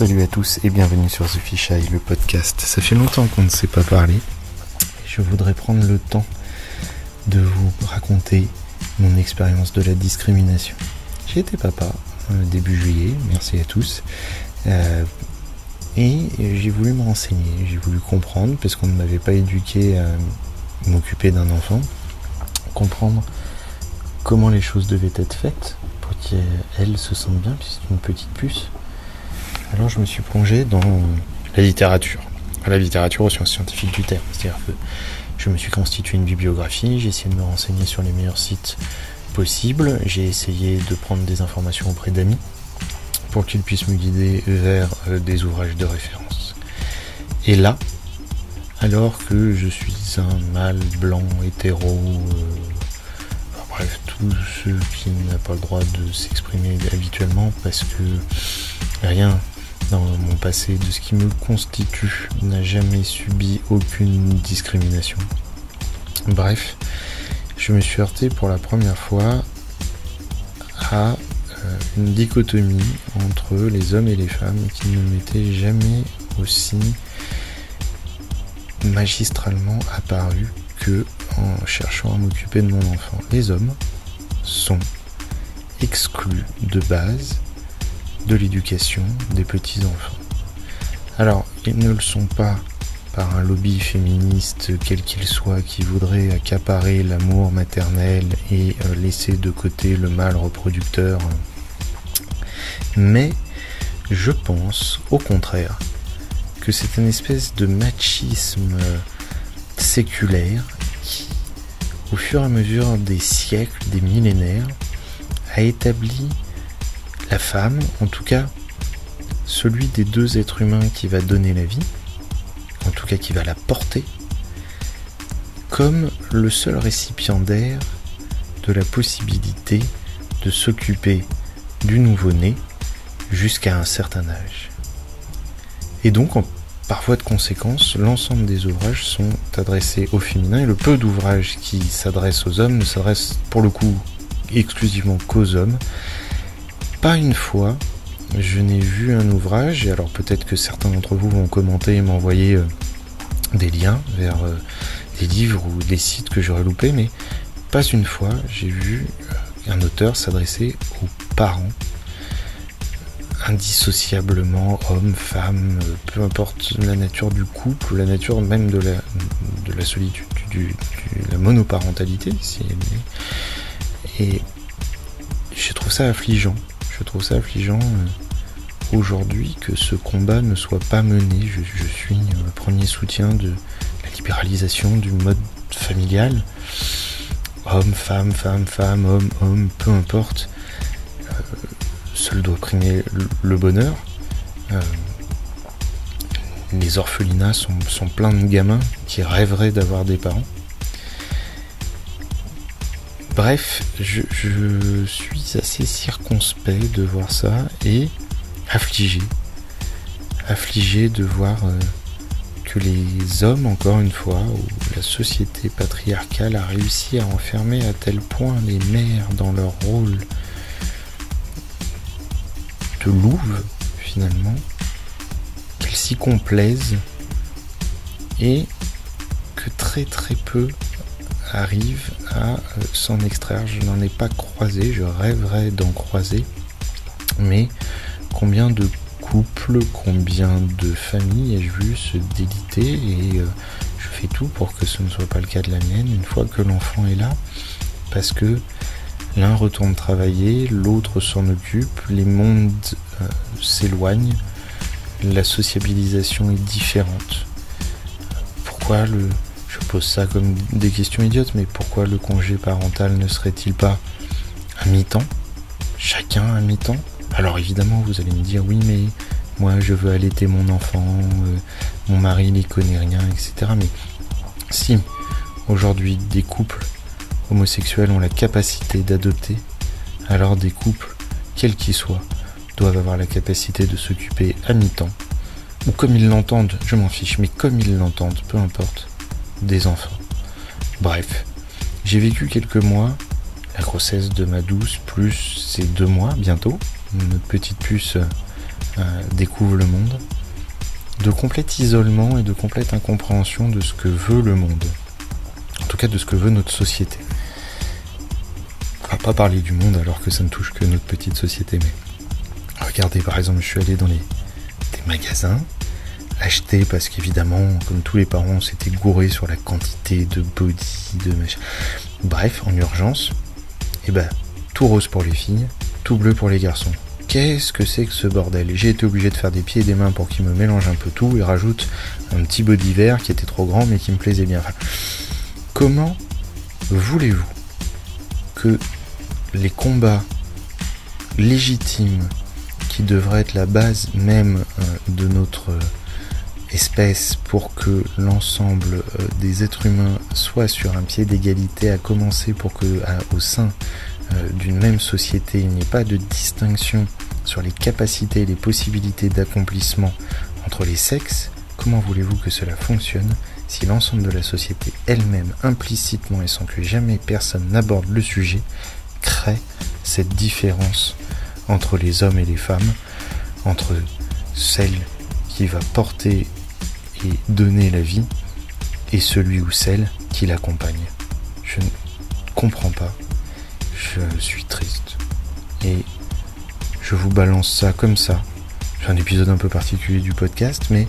Salut à tous et bienvenue sur The Fish Eye, le podcast. Ça fait longtemps qu'on ne s'est pas parlé. Je voudrais prendre le temps de vous raconter mon expérience de la discrimination. J'ai été papa euh, début juillet, merci à tous. Euh, et j'ai voulu me renseigner, j'ai voulu comprendre, parce qu'on ne m'avait pas éduqué à m'occuper d'un enfant, comprendre comment les choses devaient être faites pour qu'elle se sente bien, puisque c'est une petite puce. Alors je me suis plongé dans la littérature, la littérature au sens scientifique du terme. C'est-à-dire que je me suis constitué une bibliographie, j'ai essayé de me renseigner sur les meilleurs sites possibles, j'ai essayé de prendre des informations auprès d'amis pour qu'ils puissent me guider vers euh, des ouvrages de référence. Et là, alors que je suis un mâle blanc hétéro, euh, bref, tous ceux qui n'ont pas le droit de s'exprimer habituellement parce que rien dans mon passé de ce qui me constitue n'a jamais subi aucune discrimination. Bref, je me suis heurté pour la première fois à euh, une dichotomie entre les hommes et les femmes qui ne m'était jamais aussi magistralement apparu que en cherchant à m'occuper de mon enfant. Les hommes sont exclus de base de l'éducation des petits-enfants. Alors, ils ne le sont pas par un lobby féministe quel qu'il soit qui voudrait accaparer l'amour maternel et euh, laisser de côté le mâle reproducteur. Mais je pense au contraire que c'est une espèce de machisme séculaire qui, au fur et à mesure des siècles, des millénaires, a établi la femme, en tout cas celui des deux êtres humains qui va donner la vie, en tout cas qui va la porter, comme le seul récipiendaire de la possibilité de s'occuper du nouveau-né jusqu'à un certain âge. Et donc, en parfois de conséquence, l'ensemble des ouvrages sont adressés au féminin et le peu d'ouvrages qui s'adressent aux hommes ne s'adressent pour le coup exclusivement qu'aux hommes, pas une fois, je n'ai vu un ouvrage, et alors peut-être que certains d'entre vous vont commenter et m'envoyer euh, des liens vers euh, des livres ou des sites que j'aurais loupés, mais pas une fois j'ai vu euh, un auteur s'adresser aux parents indissociablement, hommes, femmes, peu importe la nature du couple, la nature même de la, de la solitude, du, la monoparentalité, si elle est. Et je trouve ça affligeant je trouve ça affligeant euh, aujourd'hui que ce combat ne soit pas mené. Je, suis le premier soutien de la libéralisation du mode familial. Homme, femme, femme, femme, homme, homme, peu importe. Euh, seul doit primer le bonheur. Euh, les orphelinats sont pleins de gamins qui rêveraient d'avoir des parents. Bref, je, suis assez circonspect de voir ça et affligé. Affligé de voir euh, que les hommes, encore une fois, ou la société patriarcale a réussi à enfermer à tel point les mères dans leur rôle de louve, finalement, qu'elles s'y complaisent et que très très peu arrive à euh, s'en extraire. Je n'en ai pas croisé, je rêverais d'en croiser. Mais combien de couples, combien de familles ai-je vu se déliter et euh, je fais tout pour que ce ne soit pas le cas de la mienne une fois que l'enfant est là? Parce que l'un retourne travailler, l'autre s'en occupe, les mondes euh, s'éloignent, la sociabilisation est différente. Pourquoi le, je pose ça comme des questions idiotes, mais pourquoi le congé parental ne serait-il pas à mi-temps? Chacun à mi-temps? Alors évidemment, vous allez me dire, oui, mais moi je veux allaiter mon enfant, euh, mon mari n'y connaît rien, etc. Mais si aujourd'hui des couples homosexuels ont la capacité d'adopter, alors des couples, quels qu'ils soient, doivent avoir la capacité de s'occuper à mi-temps, ou comme ils l'entendent, je m'en fiche, mais comme ils l'entendent, peu importe, des enfants. Bref, j'ai vécu quelques mois, la grossesse de ma douce, plus ces deux mois bientôt. Notre petite puce euh, découvrent le monde, de complet isolement et de complète incompréhension de ce que veut le monde. En tout cas de ce que veut notre société. On va pas parler du monde alors que ça ne touche que notre petite société, mais regardez par exemple, je suis allé dans des magasins, acheter parce qu'évidemment, comme tous les parents, on s'était gouré sur la quantité de body, de machin. Bref, en urgence, et eh ben tout rose pour les filles, tout bleu pour les garçons. Qu'est-ce que c'est que ce bordel? J'ai été obligé de faire des pieds et des mains pour qu'il me mélange un peu tout et rajoute un petit body vert qui était trop grand mais qui me plaisait bien. comment voulez-vous que les combats légitimes qui devraient être la base même euh, de notre espèce pour que l'ensemble euh, des êtres humains soit sur un pied d'égalité, à commencer pour que au sein euh, d'une même société il n'y ait pas de distinction sur les capacités et les possibilités d'accomplissement entre les sexes, comment voulez-vous que cela fonctionne si l'ensemble de la société elle-même, implicitement et sans que jamais personne n'aborde le sujet, crée cette différence entre les hommes et les femmes, entre celle qui va porter donner la vie et celui ou celle qui l'accompagne. Je ne comprends pas. Je suis triste. Et je vous balance ça comme ça. C'est un épisode un peu particulier du podcast, mais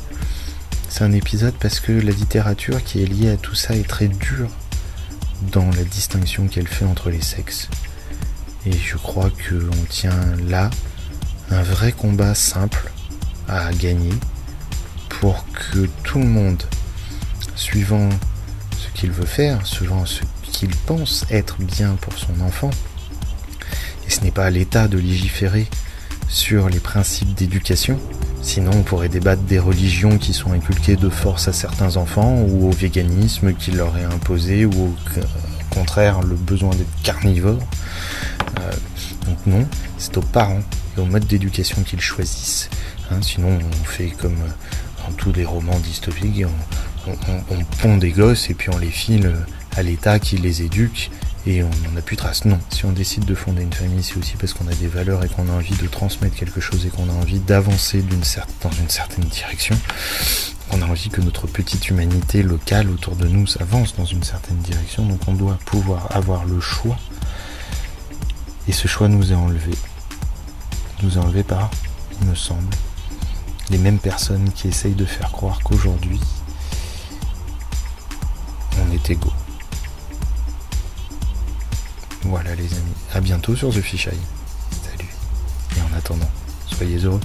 c'est un épisode parce que la littérature qui est liée à tout ça est très dure dans la distinction qu'elle fait entre les sexes. Et je crois qu'on tient là un vrai combat simple à gagner pour que tout le monde, suivant ce qu'il veut faire, suivant ce qu'il pense être bien pour son enfant, et ce n'est pas à l'État de légiférer sur les principes d'éducation, sinon on pourrait débattre des religions qui sont inculquées de force à certains enfants, ou au véganisme qui leur est imposé, ou au contraire le besoin d'être carnivore. Euh, donc non, c'est aux parents et au mode d'éducation qu'ils choisissent. Hein, sinon on fait comme tous les romans dystopiques, on, pond des gosses et puis on les file à l'État qui les éduque et on n'en a plus trace. Non, si on décide de fonder une famille, c'est aussi parce qu'on a des valeurs et qu'on a envie de transmettre quelque chose et qu'on a envie d'avancer dans une certaine direction. On a envie que notre petite humanité locale autour de nous s'avance dans une certaine direction, donc on doit pouvoir avoir le choix. Et ce choix nous est enlevé. Nous est enlevé par, il me semble, les mêmes personnes qui essayent de faire croire qu'aujourd'hui, on est égaux. Voilà les amis, à bientôt sur The Fish Eye. Salut. Et en attendant, soyez heureux.